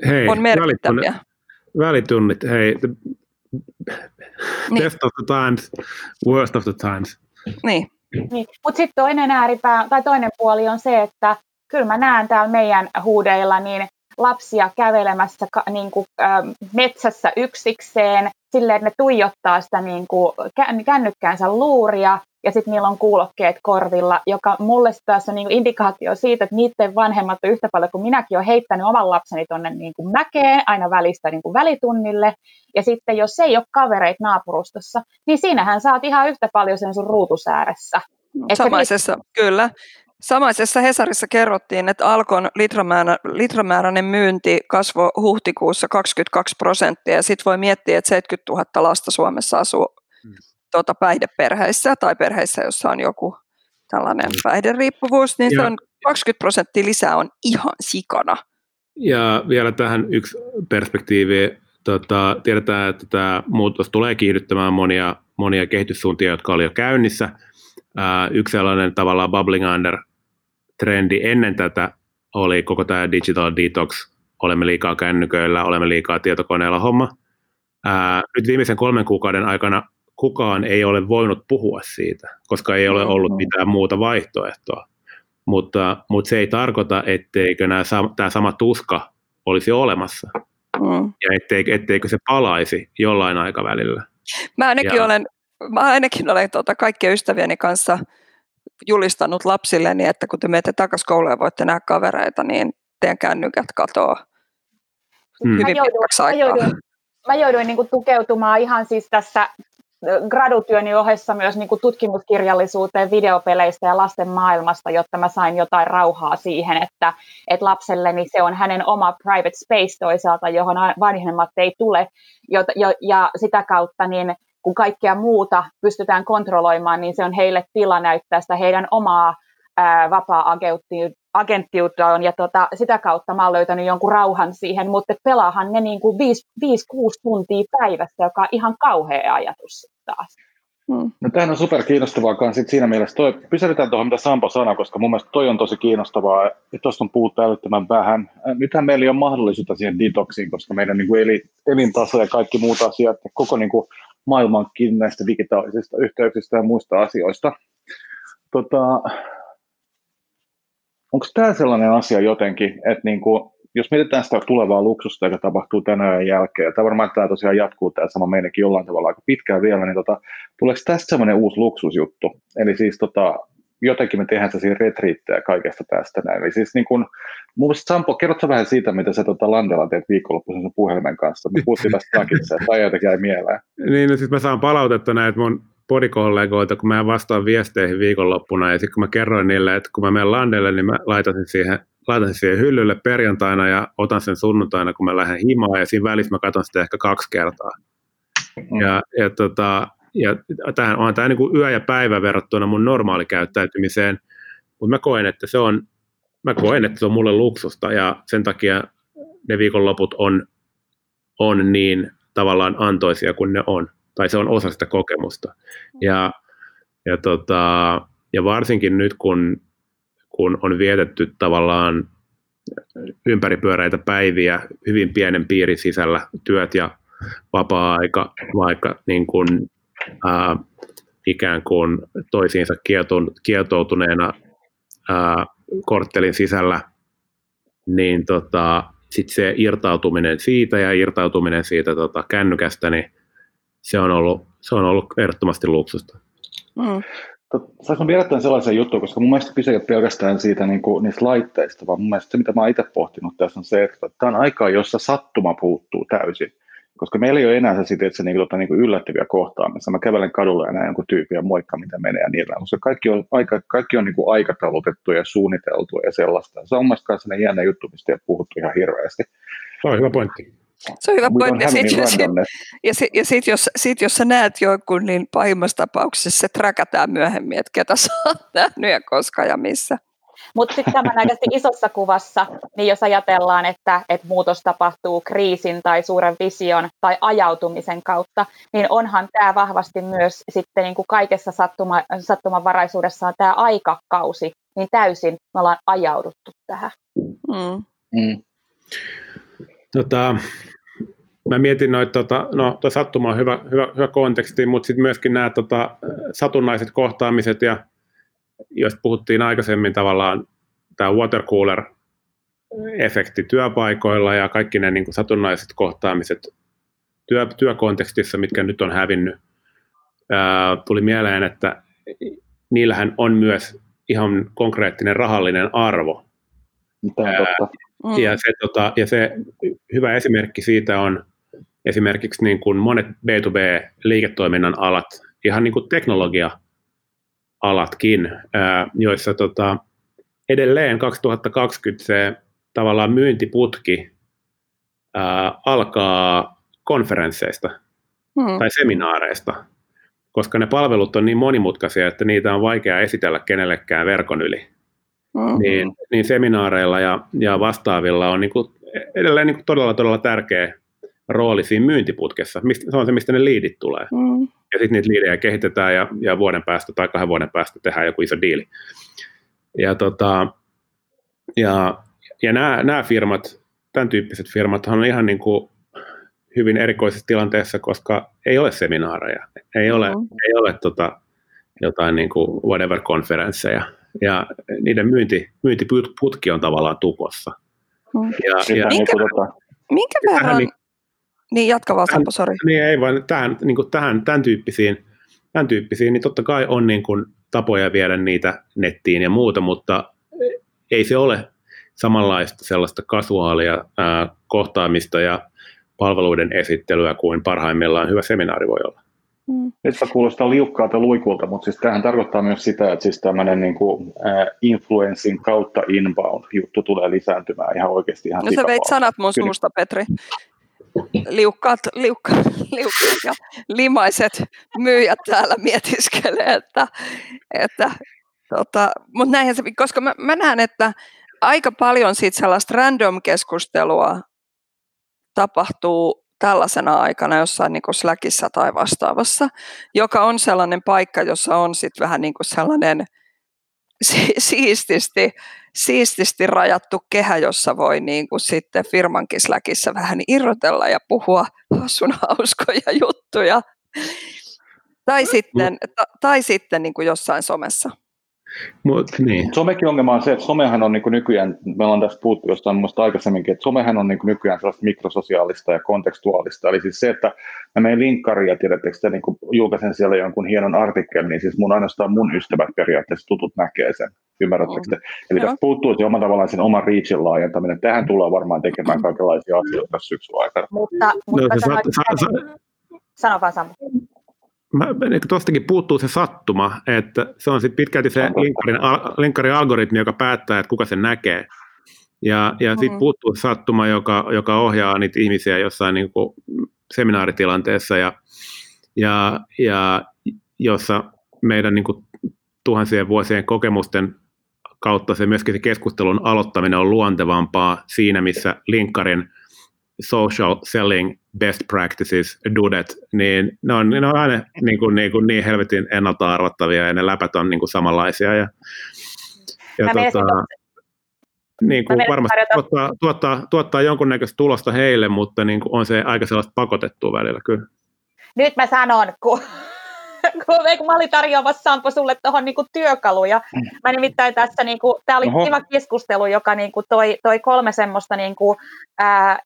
Hei, on merkittäviä. Välitunnit, hei, niin. Best of the times, worst of the times. Niin. niin. Mutta sitten toinen ääripää, tai toinen puoli on se, että kyllä mä näen täällä meidän huudeilla niin lapsia kävelemässä niin kuin, äh, metsässä yksikseen, silleen, että ne tuijottaa sitä niin kuin, kännykkäänsä luuria, ja sitten niillä on kuulokkeet korvilla, joka mulle taas on niin indikaatio siitä, että niiden vanhemmat on yhtä paljon kuin minäkin olen heittänyt oman lapseni tuonne niin mäkeen aina välistä niin kuin välitunnille. Ja sitten jos ei ole kavereit naapurustossa, niin siinähän saat ihan yhtä paljon sen sun ruutusääressä. Samaisessa, niin... kyllä. Samaisessa Hesarissa kerrottiin, että Alkon litramäärä, litramääräinen myynti kasvoi huhtikuussa 22 prosenttia ja sitten voi miettiä, että 70 000 lasta Suomessa asuu mm tuota, päihdeperheissä tai perheissä, jossa on joku tällainen mm. päihderiippuvuus, niin ja, se on 20 prosenttia lisää on ihan sikana. Ja vielä tähän yksi perspektiivi. Tota, tiedetään, että tämä muutos tulee kiihdyttämään monia, monia kehityssuuntia, jotka oli jo käynnissä. Yksi sellainen tavallaan bubbling under trendi ennen tätä oli koko tämä digital detox, olemme liikaa kännyköillä, olemme liikaa tietokoneella homma. Ää, nyt viimeisen kolmen kuukauden aikana kukaan ei ole voinut puhua siitä, koska ei ole ollut mitään muuta vaihtoehtoa. Mutta, mutta se ei tarkoita, etteikö nämä, tämä sama tuska olisi olemassa mm. ja etteikö, etteikö se palaisi jollain aikavälillä. Mä ainakin ja, olen, mä ainakin olen tuota, kaikkien ystävieni kanssa julistanut lapsilleni, että kun te menette takaisin kouluun ja voitte nähdä kavereita, niin teidän kännykät katoaa mm. hyvin pitkäksi aikaa. Mä jouduin, mä jouduin niin tukeutumaan ihan siis tässä gradutyöni ohessa myös niin kuin tutkimuskirjallisuuteen videopeleistä ja lasten maailmasta, jotta mä sain jotain rauhaa siihen, että, että lapselleni se on hänen oma private space toisaalta, johon vanhemmat ei tule, jo, jo, ja sitä kautta niin kun kaikkea muuta pystytään kontrolloimaan, niin se on heille tila näyttää sitä heidän omaa vapaa-agenttiuttaan ja tota, sitä kautta mä oon löytänyt jonkun rauhan siihen, mutta pelaahan ne niin kuin 5-6 tuntia päivässä, joka on ihan kauhea ajatus taas. Hmm. No tämähän on super kiinnostavaa kanssa siinä mielessä. Toi, pysäytetään tuohon, mitä Sampo sanoi, koska mun mielestä toi on tosi kiinnostavaa, että tuosta on puhuttu älyttömän vähän. Nythän meillä ei ole mahdollisuutta siihen detoksiin, koska meidän niin kuin elintaso ja kaikki muut asiat, koko niin kuin maailmankin näistä digitaalisista yhteyksistä ja muista asioista. Tota, onko tämä sellainen asia jotenkin, että niinku, jos mietitään sitä tulevaa luksusta, joka tapahtuu tänään jälkeen, ja tämä varmaan tämä tosiaan jatkuu tämä sama meidänkin jollain tavalla aika pitkään vielä, niin tota, tuleeko tästä semmoinen uusi luksusjuttu? Eli siis tota, jotenkin me tehdään sellaisia retriittejä kaikesta tästä näin. Eli siis niin kun, mun mielestä Sampo, kerrotko vähän siitä, mitä sä tota Landella teet viikonloppuisen sun puhelimen kanssa? Me puhuttiin tästä takissa, tai jotenkin jäi mieleen. Niin, no siis mä saan palautetta näitä mun podikollegoilta, kun mä vastaan viesteihin viikonloppuna, ja sitten kun mä kerroin niille, että kun mä menen Landelle, niin mä laitan sen siihen, laitan sen siihen hyllylle perjantaina ja otan sen sunnuntaina, kun mä lähden himaan, ja siinä välissä mä katson sitä ehkä kaksi kertaa. Mm. Ja, ja tota, ja tähän on tämä niin kuin yö ja päivä verrattuna mun normaalikäyttäytymiseen, mutta mä koen, että se on, mä koen, että se on mulle luksusta ja sen takia ne viikonloput on, on niin tavallaan antoisia kuin ne on, tai se on osa sitä kokemusta. Ja, ja, tota, ja varsinkin nyt, kun, kun on vietetty tavallaan ympäripyöreitä päiviä hyvin pienen piirin sisällä, työt ja vapaa-aika, vaikka niin kuin ää, ikään kuin toisiinsa kietoutuneena ää, korttelin sisällä, niin tota, sitten se irtautuminen siitä ja irtautuminen siitä tota, kännykästä, niin se on ollut, se on ollut ehdottomasti luksusta. Mm. Saanko vielä tämän sellaisen jutun, koska mun mielestä kyse ei ole pelkästään siitä niin kuin, niistä laitteista, vaan mun mielestä se, mitä mä oon itse pohtinut tässä on se, että tämä on aikaa, jossa sattuma puuttuu täysin koska meillä ei ole enää se, sit, että se niin, tota, niin yllättäviä kohtaamisia. Mä kävelen kadulla ja näen jonkun tyypin ja moikka, mitä menee ja niillä, koska kaikki on, aika, kaikki on niin kuin aikataulutettu ja suunniteltu ja sellaista. Se on mun mielestä jännä juttu, mistä ei ole puhuttu ihan hirveästi. Se on hyvä pointti. Se on hyvä pointti. Ja sitten sit, ja sit, ja sit, jos, sit, jos sä näet jonkun, niin pahimmassa tapauksessa se trakataan myöhemmin, että ketä sä oot nähnyt ja koska ja missä. Mutta sitten samanaikaisesti isossa kuvassa, niin jos ajatellaan, että, että muutos tapahtuu kriisin tai suuren vision tai ajautumisen kautta, niin onhan tämä vahvasti myös sitten niin kuin kaikessa sattuma, sattumanvaraisuudessaan tämä aikakausi, niin täysin me ollaan ajauduttu tähän. Mm. Mm. Tota, mä mietin noita, tota, no tuo sattuma on hyvä, hyvä, hyvä konteksti, mutta sitten myöskin nämä tota, satunnaiset kohtaamiset ja josta puhuttiin aikaisemmin tavallaan tämä watercooler efekti työpaikoilla ja kaikki ne niin kuin satunnaiset kohtaamiset työ, työkontekstissa, mitkä nyt on hävinnyt. Ää, tuli mieleen, että niillähän on myös ihan konkreettinen rahallinen arvo. Ää, mm. ja, se, tota, ja se hyvä esimerkki siitä on esimerkiksi niin kuin monet B2B-liiketoiminnan alat, ihan niin kuin teknologia alatkin, joissa tota, edelleen 2020 se tavallaan myyntiputki ää, alkaa konferensseista hmm. tai seminaareista, koska ne palvelut on niin monimutkaisia, että niitä on vaikea esitellä kenellekään verkon yli. Hmm. Niin, niin seminaareilla ja, ja vastaavilla on niin kuin edelleen niin kuin todella, todella tärkeä rooli siinä myyntiputkessa. Se on se, mistä ne liidit tulee. Mm. Ja sitten niitä liidejä kehitetään ja, ja vuoden päästä tai kahden vuoden päästä tehdään joku iso diili. Ja, tota, ja, ja nämä, nämä firmat, tämän tyyppiset firmat on ihan niin kuin hyvin erikoisessa tilanteessa, koska ei ole seminaareja, ei ole, mm. ei ole tota, jotain niin kuin whatever-konferensseja, ja niiden myynti, myyntiputki on tavallaan tukossa. Mm. Ja, ja, minkä, tota, minkä verran, niin, niin, jatka vaan Sampo, sori. Niin ei vaan tähän, niin kuin tähän, tämän, tyyppisiin, tämän tyyppisiin, niin totta kai on niin kuin tapoja viedä niitä nettiin ja muuta, mutta ei se ole samanlaista sellaista kasuaalia ää, kohtaamista ja palveluiden esittelyä kuin parhaimmillaan hyvä seminaari voi olla. Mm. Nyt kuulostaa liukkaalta luikulta, mutta siis tämähän tarkoittaa myös sitä, että siis tämmöinen niin kuin, äh, influenssin kautta inbound juttu tulee lisääntymään ihan oikeasti ihan No sä veit sanat mun suusta, Petri liukkaat, liukkaat, liukkaat ja limaiset myyjät täällä mietiskelee, että, että tota, mutta näinhän se, koska mä, mä näen, että aika paljon siitä sellaista random-keskustelua tapahtuu tällaisena aikana jossain niin Slackissa tai vastaavassa, joka on sellainen paikka, jossa on sitten vähän niin kuin sellainen – siististi, siististi rajattu kehä, jossa voi niin kuin sitten firmankin släkissä vähän irrotella ja puhua hassun hauskoja juttuja. Tai sitten, ta, tai sitten niin kuin jossain somessa. Mut, niin. Somekin ongelma on se, että somehan on niin kuin nykyään, me ollaan tässä puhuttu jostain muista aikaisemminkin, että somehan on niin kuin nykyään sellaista mikrososiaalista ja kontekstuaalista. Eli siis se, että mä menen linkkariin ja tiedättekö, niin kuin julkaisen siellä jonkun hienon artikkelin, niin siis mun ainoastaan mun ystävät periaatteessa tutut näkee sen. Ymmärrättekö te? Eli tässä puuttuu se oma tavallaan sen oman reachin laajentaminen. Tähän tullaan varmaan tekemään kaikenlaisia asioita tässä syksyn aikana. Mutta, mutta No, se sanoit, sa- sa- sa- sano vaan Samu. Mä, niin tuostakin puuttuu se sattuma, että se on sitten pitkälti se linkkarin, al, linkkarin algoritmi, joka päättää, että kuka sen näkee. Ja, ja sitten Mm. puuttuu se sattuma, joka, joka ohjaa niitä ihmisiä jossain niin kuin seminaaritilanteessa ja, ja, ja jossa meidän niin kuin tuhansien vuosien kokemusten kautta se myöskin se keskustelun aloittaminen on luontevampaa siinä, missä linkkarin social selling best practices, dudet, niin ne on, ne on aina niin, kuin, niin, kuin niin helvetin ennalta arvattavia ja ne läpät on niin kuin samanlaisia. Ja, ja Mä tota, niin kuin varmasti tarjota- tuottaa, tuottaa, tuottaa jonkunnäköistä tulosta heille, mutta niin kuin on se aika sellaista pakotettua välillä kyllä. Nyt mä sanon, kun, kun, mä olin tarjoamassa Sampo sulle tuohon niinku työkaluja. Mä nimittäin tässä, niinku, tämä oli Oho. kiva keskustelu, joka niinku toi, toi kolme semmoista niinku, ää,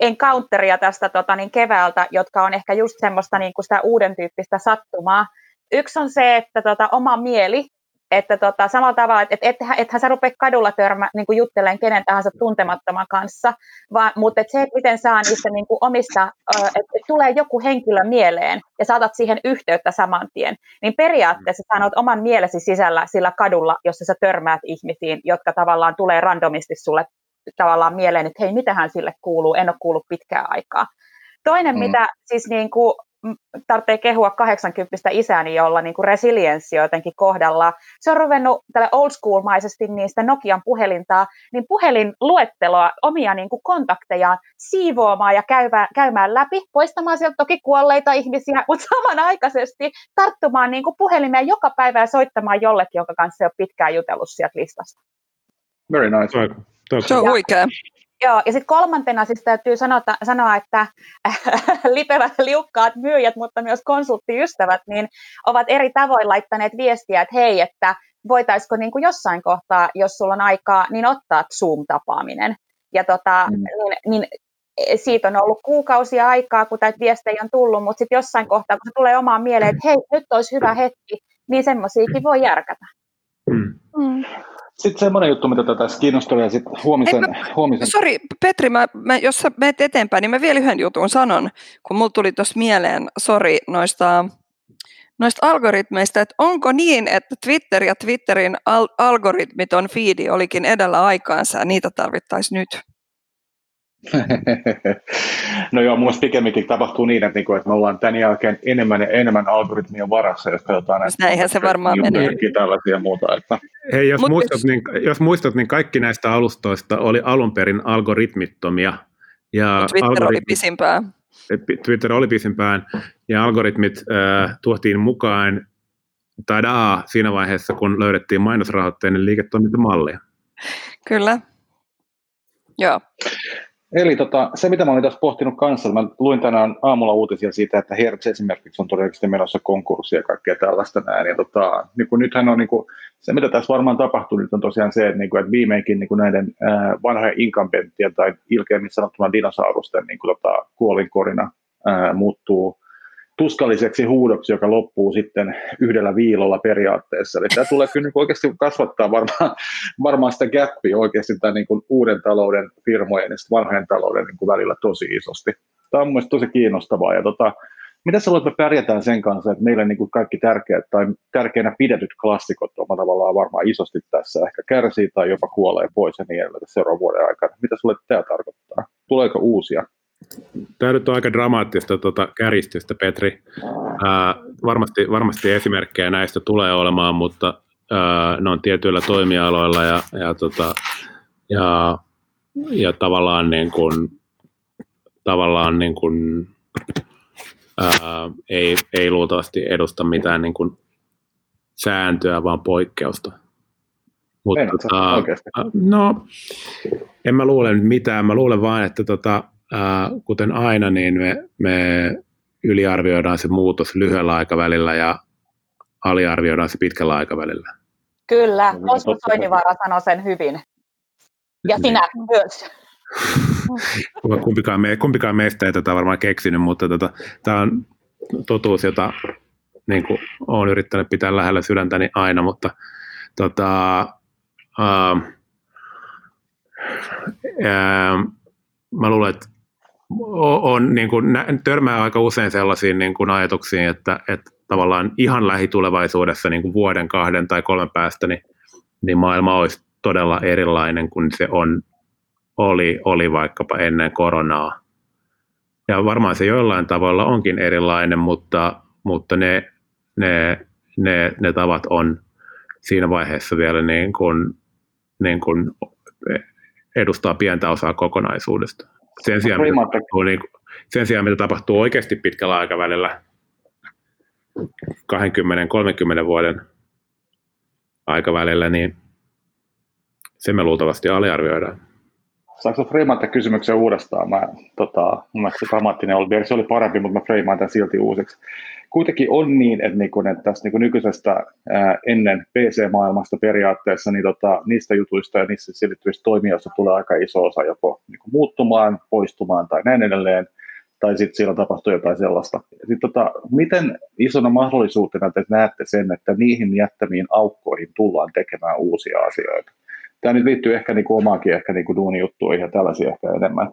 encounteria tästä tota, niin keväältä, jotka on ehkä just semmoista niinku sitä uuden tyyppistä sattumaa. Yksi on se, että tota, oma mieli, että tota, samalla tavalla, että et, ethän, ethän sä rupea kadulla törmä niin kuin juttelemaan kenen tahansa tuntemattoman kanssa, vaan, mutta et se, että miten saa niistä niin kuin omista, että et tulee joku henkilö mieleen ja saatat siihen yhteyttä saman tien, niin periaatteessa sä oot oman mielesi sisällä sillä kadulla, jossa sä törmäät ihmisiin, jotka tavallaan tulee randomisti sulle tavallaan mieleen, että hei, mitähän sille kuuluu, en ole kuullut pitkään aikaa. Toinen, Mm. mitä siis niin kuin, tarvitsee kehua 80 isääni, jolla niin kuin resilienssi jotenkin kohdalla. Se on ruvennut tälle old school-maisesti niistä Nokian puhelintaa, niin puhelinluetteloa, omia niin kuin kontaktejaan siivoamaan ja käymään, käymään läpi, poistamaan sieltä toki kuolleita ihmisiä, mutta samanaikaisesti tarttumaan niin kuin puhelimeen joka päivä ja soittamaan jollekin, jonka kanssa ei ole pitkään jutellut sieltä listasta. Very nice. Toi, toi, Se on huikea. Joo, ja sitten kolmantena siis täytyy sanota, sanoa, että lipevät liukkaat myyjät, mutta myös konsulttiystävät, niin ovat eri tavoin laittaneet viestiä, että hei, että voitaisiko niin kuin jossain kohtaa, jos sulla on aikaa, niin ottaa Zoom-tapaaminen. Ja tota, Mm. niin, niin siitä on ollut kuukausia aikaa, kun näitä viestejä on tullut, mutta sitten jossain kohtaa, kun se tulee omaan mieleen, että hei, nyt olisi hyvä hetki, niin semmoisiakin voi järkätä. Mm. Mm. Sitten semmoinen juttu, mitä tätä tässä kiinnostaa, ja sitten huomisen, huomisen Sori, Petri, mä, mä, jos sä menet eteenpäin, niin mä vielä yhden jutun sanon, kun mulla tuli tuossa mieleen, sori, noista, noista algoritmeista, että onko niin, että Twitter ja Twitterin al- algoritmiton feedi olikin edellä aikaansa ja niitä tarvittaisiin nyt? No joo, mun pikemminkin tapahtuu niin, että, niinku, että me ollaan tämän jälkeen enemmän ja enemmän algoritmien varassa, jos katsotaan näitä Näinhän se varmaan menee. tällaisia muuta. Että, Hei, jos, Mut muistat, jos- niin, jos muistat, niin kaikki näistä alustoista oli alun perin algoritmittomia. Ja Twitter oli algoritmit- pisimpään. Twitter oli pisimpään, ja algoritmit äh, tuotiin mukaan tadaa siinä vaiheessa, kun löydettiin mainosrahoitteinen liiketoimintamalli. Kyllä. Joo. Eli tota, se, mitä mä olin tässä pohtinut kanssa, mä luin tänään aamulla uutisia siitä, että Hertz esimerkiksi on todennäköisesti menossa konkurssia ja kaikkea tällaista näin. Ja tota, niin kuin nythän on niin kuin, se, mitä tässä varmaan tapahtuu nyt on tosiaan se, että, niin kuin, että viimeinkin niin kuin näiden ää, vanhojen inkampenttien tai ilkeämmin sanottuna dinosaurusten niin kuin, tota, kuolinkorina ää, muuttuu tuskalliseksi huudoksi, joka loppuu sitten yhdellä viilolla periaatteessa. Eli tämä tulee kyllä oikeasti kasvattaa varmaan, varmaan sitä gappia oikeasti tämän niin kuin uuden talouden firmojen ja vanhojen talouden niin kuin välillä tosi isosti. Tämä on mielestäni tosi kiinnostavaa. Ja tota, mitä sä luulet, me pärjätään sen kanssa, että meillä niin kuin kaikki tärkeät tai tärkeänä pidetyt klassikot on tavallaan varmaan isosti tässä ehkä kärsii tai jopa kuolee pois ja niin edelleen seuraavan vuoden aikana. Mitä sulle tämä tarkoittaa? Tuleeko uusia? Tämä nyt on aika dramaattista tota, käristystä, Petri. Ää, varmasti, varmasti esimerkkejä näistä tulee olemaan, mutta ää, ne on tietyillä toimialoilla ja, ja, tota, ja, ja tavallaan, niin kuin, tavallaan niin kuin, ää, ei, ei luultavasti edusta mitään niin kuin sääntöä, vaan poikkeusta. Mutta, sä oikeasti? no, en mä luule nyt mitään. Mä luulen vaan, että tota, kuten aina, niin me, me yliarvioidaan se muutos lyhyellä aikavälillä ja aliarvioidaan se pitkällä aikavälillä. Kyllä, Osmo Soinivaara sanoi sen hyvin. Ja niin. sinä myös. kumpikaan, me, kumpikaan meistä ei tätä varmaan keksinyt, mutta tota, tämä on totuus, jota niin kuin, olen yrittänyt pitää lähellä sydäntäni aina, mutta tota, ää, ää, mä luulen, että on, niin kuin, törmää aika usein sellaisiin niin kuin ajatuksiin, että, että tavallaan ihan lähitulevaisuudessa niin kuin vuoden, kahden tai kolmen päästä, niin, niin maailma olisi todella erilainen kuin se on, oli, oli vaikkapa ennen koronaa. Ja varmaan se jollain tavalla onkin erilainen, mutta, mutta ne, ne, ne, ne tavat on siinä vaiheessa vielä niin kuin, niin kuin edustaa pientä osaa kokonaisuudesta. Sen sijaan, mitä tapahtuu, niin, sen sijaan, mitä tapahtuu oikeasti pitkällä aikavälillä, 20-30 vuoden aikavälillä, niin se me luultavasti aliarvioidaan. Saanko freimaata kysymyksen uudestaan? Mä, tota, mun mielestä se grammattinen oli, se oli parempi, mutta mä freimaan tämän silti uusiksi. Kuitenkin on niin, että, niin kun, että tästä niin nykyisestä ää, ennen PC-maailmasta periaatteessa niin tota, niistä jutuista ja niistä selittyvistä toimijoista tulee aika iso osa joko niin muuttumaan, poistumaan tai näin edelleen – tai sitten siellä tapahtuu jotain sellaista. Sitten tota, miten isona mahdollisuutena te näette sen, että niihin jättämiin aukkoihin tullaan tekemään uusia asioita? Tämä nyt liittyy ehkä niin kuin omaakin ehkä niin kuin duunijuttuihin ja tällaisia ehkä enemmän.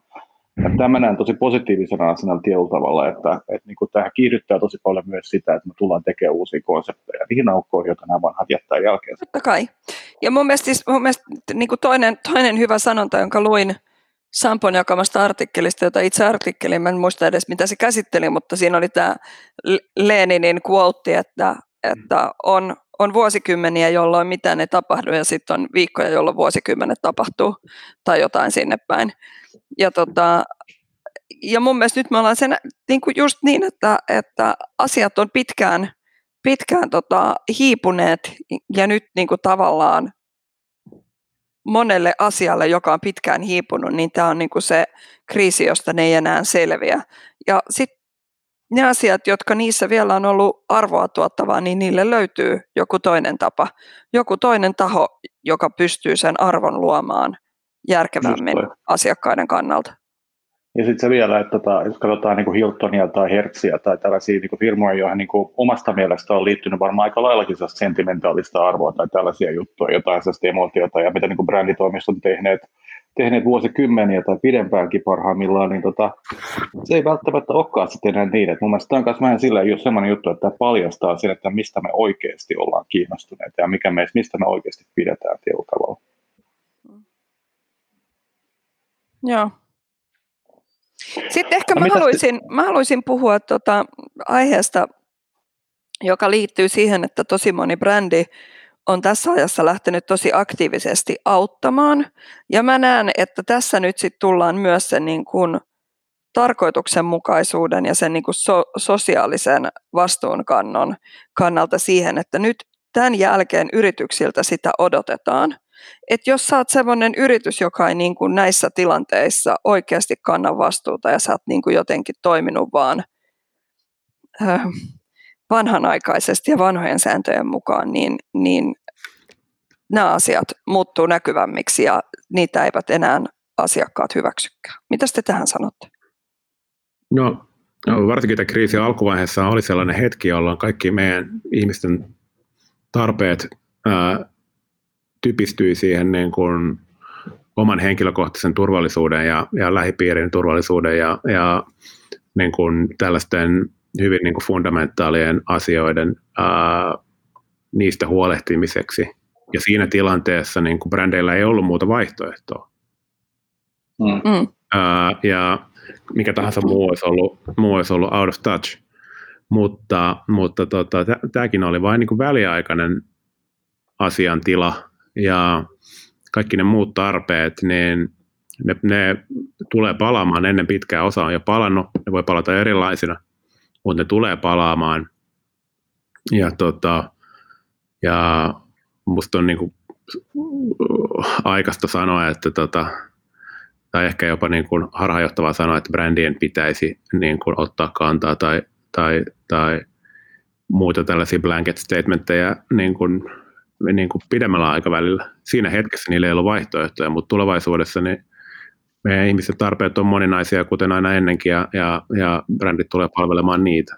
Ja tämä näen tosi positiivisena asiana tietyllä tavalla, että, että niin kuin tähän kiihdyttää tosi paljon myös sitä, että me tullaan tekemään uusia konsepteja niihin aukkoihin, joita nämä vanhat jättää jälkeen. Totta kai. Ja mun mielestä, siis, mun mielestä niin kuin toinen, toinen hyvä sanonta, jonka luin Sampon jakamasta artikkelista, jota itse artikkelin, en muista edes mitä se käsitteli, mutta siinä oli tämä Leninin quote, että, että on, on vuosikymmeniä, jolloin mitään ei tapahdu ja sitten on viikkoja, jolloin vuosikymmenet tapahtuu tai jotain sinne päin. Ja, tota, ja mun mielestä nyt me ollaan sen, niin kuin just niin, että, että asiat on pitkään, pitkään tota, hiipuneet ja nyt niin kuin tavallaan monelle asialle, joka on pitkään hiipunut, niin tämä on niin kuin se kriisi, josta ne ei enää selviä. Ja sitten ne asiat, jotka niissä vielä on ollut arvoa tuottavaa, niin niille löytyy joku toinen tapa, joku toinen taho, joka pystyy sen arvon luomaan järkevämmin asiakkaiden kannalta. Ja sitten se vielä, että tota, jos katsotaan niin kuin Hiltonia tai Hertzia tai tällaisia niin kuin firmoja, joihin niin kuin omasta mielestä on liittynyt varmaan aika laillakin sentimentaalista arvoa tai tällaisia juttuja, jotain sellaista emotiota ja mitä niin kuin bränditoimistot on tehneet, tehneet vuosikymmeniä tai pidempäänkin parhaimmillaan, niin tota, se ei välttämättä olekaan sitten enää niin. Et mun mielestä tämä on myös vähän silleen just sellainen juttu, että tämä paljastaa sen, että mistä me oikeasti ollaan kiinnostuneita ja mikä me, mistä me oikeasti pidetään tietyllä tavalla. Joo, sitten ehkä no, mä haluaisin, mä haluaisin puhua tuota aiheesta, joka liittyy siihen, että tosi moni brändi on tässä ajassa lähtenyt tosi aktiivisesti auttamaan. Ja mä näen, että tässä nyt sitten tullaan myös sen niin kuin tarkoituksenmukaisuuden ja sen niin kuin so, sosiaalisen vastuunkannon kannalta siihen, että nyt tämän jälkeen yrityksiltä sitä odotetaan – että jos sä oot semmoinen yritys, joka ei niin kuin näissä tilanteissa oikeasti kanna vastuuta ja sä oot niin kuin jotenkin toiminut vaan äh, vanhanaikaisesti ja vanhojen sääntöjen mukaan, niin, niin nämä asiat muuttuu näkyvämmiksi ja niitä eivät enää asiakkaat hyväksykään. Mitä te tähän sanotte? No, no varsinkin tämän kriisin alkuvaiheessa oli sellainen hetki, jolloin kaikki meidän ihmisten tarpeet ää, typistyi siihen niin kuin oman henkilökohtaisen turvallisuuden ja, ja lähipiirin turvallisuuden ja, ja niin kuin tällaisten hyvin niin kuin fundamentaalien asioiden ää, niistä huolehtimiseksi. Ja siinä tilanteessa niin kuin brändeillä ei ollut muuta vaihtoehtoa. Mm. mm. Ää, ja mikä tahansa muu olisi ollut, muu olisi ollut out of touch. Mutta, mutta tota, tämäkin oli vain niin kuin väliaikainen asiantila, ja kaikki ne muut tarpeet, niin ne, ne tulee palaamaan ennen pitkää. Osa on jo palannut, ne voi palata erilaisina, mutta ne tulee palaamaan. Ja, tota, ja musta on niinku aikaista sanoa, että tota, tai ehkä jopa niin kuin harhaanjohtavaa sanoa, että brändien pitäisi niin kuin ottaa kantaa tai, tai, tai muuta tällaisia blanket statementteja niin kuin niin kuin pidemmällä aikavälillä. Siinä hetkessä niillä ei ole vaihtoehtoja, mutta tulevaisuudessa niin meidän ihmisten tarpeet on moninaisia, kuten aina ennenkin, ja, ja, ja brändit tulee palvelemaan niitä.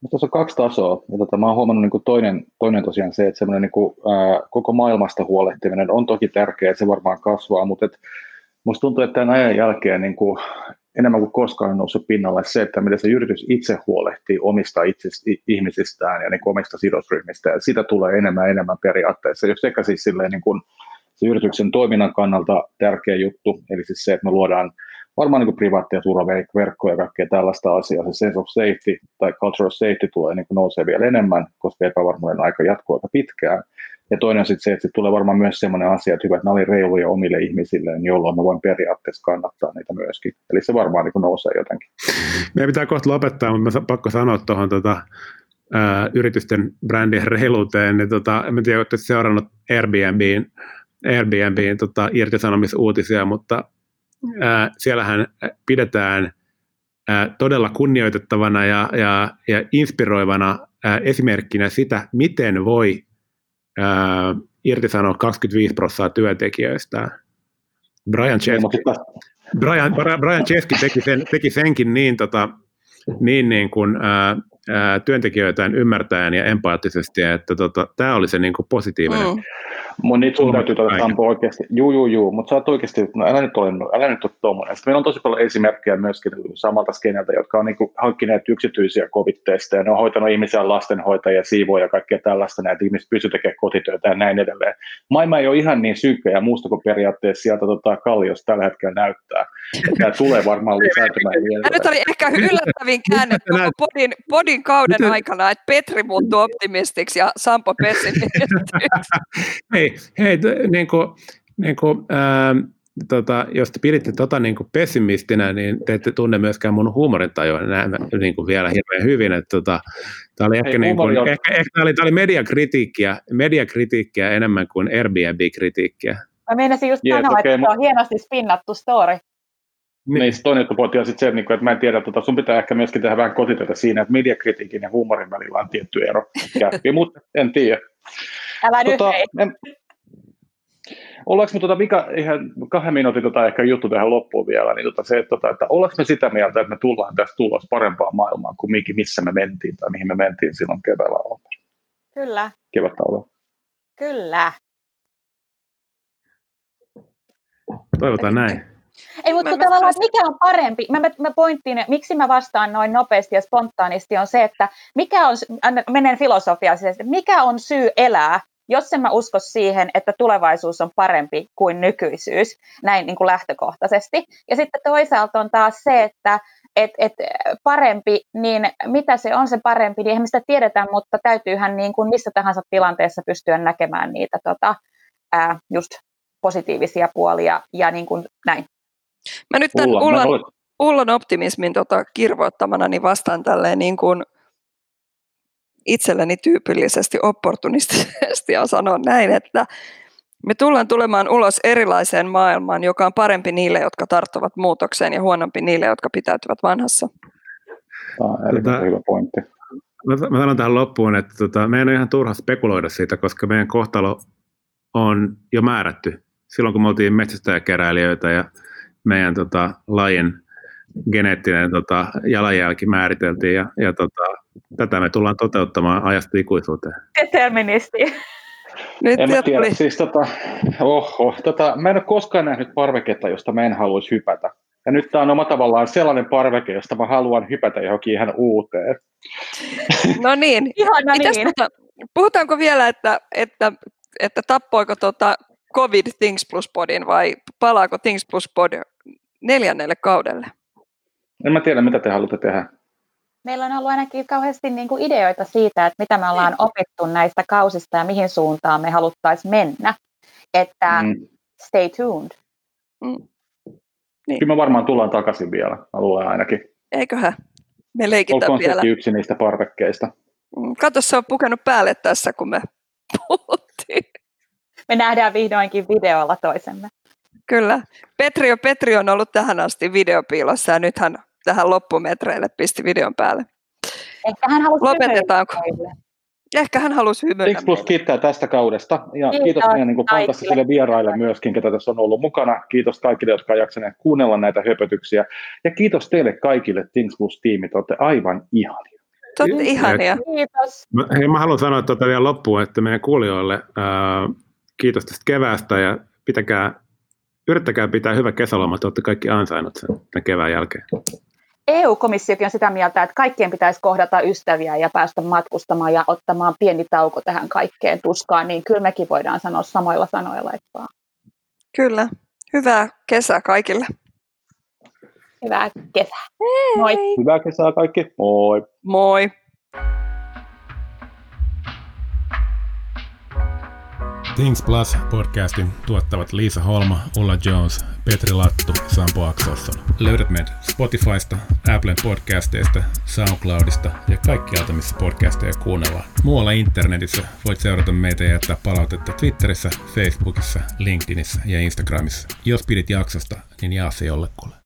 Mutta tuossa on kaksi tasoa. Ja tota, mä oon huomannut niin kuin toinen, toinen tosiaan se, että niin kuin, ää, koko maailmasta huolehtiminen on toki tärkeää, että se varmaan kasvaa, mutta et, musta tuntuu, että tämän ajan jälkeen niin kuin, enemmän kuin koskaan on noussut pinnalle se, että miten se yritys itse huolehtii omista itsest, ihmisistään ja niin omista sidosryhmistä, ja sitä tulee enemmän ja enemmän periaatteessa, jos sekä siis silleen niin kuin, se yrityksen toiminnan kannalta tärkeä juttu, eli siis se, että me luodaan varmaan niin privaattia turvaverkkoja ja kaikkea tällaista asiaa. Se sense of safety tai cultural safety tulee niin nousee vielä enemmän, koska epävarmuuden aika jatkuu aika pitkään. Ja toinen on sitten se, että sit tulee varmaan myös sellainen asia, että hyvä, että oli reiluja omille ihmisille, niin jolloin mä voin periaatteessa kannattaa niitä myöskin. Eli se varmaan niin nousee jotenkin. Meidän pitää kohta lopettaa, mutta mä pakko sanoa tuohon tota, yritysten brändien reiluuteen. Niin tota, en tiedä, että seurannut Airbnbin, Airbnbin tota, irtisanomisuutisia, mutta ää, siellähän pidetään ää, todella kunnioitettavana ja, ja, ja inspiroivana ää, esimerkkinä sitä, miten voi ää, irtisanoa 25 prosenttia työntekijöistä. Brian Chesky, Brian, Brian Chesky teki, sen, teki senkin niin, tota, niin, niin kuin, ää, ää, työntekijöitään ymmärtäen ja empaattisesti, että tota, tämä oli se niin kuin positiivinen mm. Mun niitä sun täytyy tuota Sampo oikeasti, juu juu juu, mutta sä oot oikeasti, no älä nyt ole, älä nyt ole tommonen. Sitten meillä on tosi paljon esimerkkejä myöskin samalta skeneltä, jotka on niinku hankkineet yksityisiä covid-testejä, ne on hoitanut ihmisiä lastenhoitajia, siivoja ja kaikkea tällaista, näitä ihmiset pystyy tekemään kotitöitä ja näin edelleen. Maailma ei ole ihan niin synkkä ja muusta kuin periaatteessa sieltä tota, kalliosta tällä hetkellä näyttää. Tämä tulee varmaan lisääntymään vielä. Nyt oli ehkä yllättävin käänne koko podin, podin kauden aikana, että Petri muuttui optimistiksi ja Sampo pessimistiksi. hei, hei niin kuin, niin kuin, ää, tota, jos te piditte tota niin kuin pessimistinä, niin te ette tunne myöskään mun huumorintajua näin, niin kuin vielä hirveän hyvin. Että, tota, tämä oli ehkä, niin kuin, ehkä, ehkä tämä oli, tämä oli mediakritiikkiä, mediakritiikkiä enemmän kuin Airbnb-kritiikkiä. Mä meinasin just yes, sanoa, okay, että se on hienosti spinnattu story. Niin. niin toinen pointti on sitten se, että mä en tiedä, tota, sun pitää ehkä myöskin tehdä vähän kotitöitä siinä, että mediakritiikin ja huumorin välillä on tietty ero. Käppi, mutta en tiedä. Älä tota, nyt Ollaanko me tota, mikä, ihan kahden minuutin tota, ehkä juttu tähän loppuun vielä, niin tota, se, että, tota, että ollaanko me sitä mieltä, että me tullaan tästä tulos parempaan maailmaan kuin mikä, missä me mentiin tai mihin me mentiin silloin keväällä Kyllä. Kevättalvella. Kyllä. Toivotaan näin. Ei, mutta mä, tavallaan, mä... mikä on parempi, mä, mä, mä pointtiin, miksi mä vastaan noin nopeasti ja spontaanisti on se, että mikä on, menen filosofiaan, mikä on syy elää jos en mä usko siihen, että tulevaisuus on parempi kuin nykyisyys, näin niin kuin lähtökohtaisesti. Ja sitten toisaalta on taas se, että et, et parempi, niin mitä se on se parempi, niin eihän sitä tiedetä, mutta täytyyhän niin kuin missä tahansa tilanteessa pystyä näkemään niitä tota, ää, just positiivisia puolia ja niin kuin näin. Mä nyt tämän Ullan, Ullan optimismin tota, kirvoittamana niin vastaan tälleen niin kuin – itselleni tyypillisesti opportunistisesti ja sanon näin, että me tullaan tulemaan ulos erilaiseen maailmaan, joka on parempi niille, jotka tarttuvat muutokseen ja huonompi niille, jotka pitäytyvät vanhassa. Tämä on tota, hyvä pointti. Mä, mä sanon tähän loppuun, että tota, meidän on ihan turha spekuloida siitä, koska meidän kohtalo on jo määrätty. Silloin kun me oltiin metsästäjäkeräilijöitä ja meidän tota, lajin geneettinen tota, jalanjälki määriteltiin ja, ja tota, tätä me tullaan toteuttamaan ajasta ikuisuuteen. Deterministi. Nyt en mä tiedä, siis tota, oho, tota, mä en ole koskaan nähnyt parveketta, josta mä en haluaisi hypätä. Ja nyt tämä on oma tavallaan sellainen parveke, josta mä haluan hypätä johonkin ihan uuteen. No niin. Ihana niin. Tota, puhutaanko vielä, että, että, että tappoiko tota COVID Things Plus Podin vai palaako Things Plus Pod neljännelle kaudelle? En mä tiedä, mitä te haluatte tehdä. Meillä on ollut ainakin kauheasti niin kuin ideoita siitä, että mitä me ollaan opittu näistä kausista ja mihin suuntaan me haluttaisiin mennä. Että mm. stay tuned. Mm. Niin. Kyllä me varmaan tullaan takaisin vielä, alueen ainakin. Eiköhän. Me leikitään Olkoon vielä. yksi niistä parvekkeista. Mm. Kato, se on pukenut päälle tässä, kun me puhuttiin. Me nähdään vihdoinkin videolla toisemme. Kyllä. Petri, Petri on ollut tähän asti videopiilossa ja nyt hän tähän loppumetreille pisti videon päälle. Ehkä hän halusi Lopetetaanko? Ehkä hän halusi hymyillä. X Plus kiittää tästä kaudesta ja kiitos, kiitos meidän niin fantastisille vieraille myöskin, ketä tässä on ollut mukana. Kiitos kaikille, jotka ovat jaksaneet kuunnella näitä höpötyksiä. Ja kiitos teille kaikille Things Plus-tiimit, olette aivan ihania. Totta ihania. Kiitos. Mä, hei, mä haluan sanoa tuota vielä loppuun, että meidän kuulijoille ää, kiitos tästä keväästä ja pitäkää, yrittäkää pitää hyvä kesäloma, että olette kaikki ansainnut sen kevään jälkeen. EU-komissiokin on sitä mieltä, että kaikkien pitäisi kohdata ystäviä ja päästä matkustamaan ja ottamaan pieni tauko tähän kaikkeen tuskaan, niin kyllä mekin voidaan sanoa samoilla sanoilla. Että vaan. Kyllä. Hyvää kesää kaikille. Hyvää kesää. Moi. Hyvää kesää kaikki. Moi. Moi. Things Plus podcastin tuottavat Liisa Holma, Ulla Jones, Petri Lattu, Sampo Akselsson. Löydät meidät Spotifysta, Applen podcasteista, Soundcloudista ja kaikkialta, missä podcasteja kuunnellaan. Muualla internetissä voit seurata meitä ja jättää palautetta Twitterissä, Facebookissa, LinkedInissä ja Instagramissa. Jos pidit jaksosta, niin jaa se jollekulle.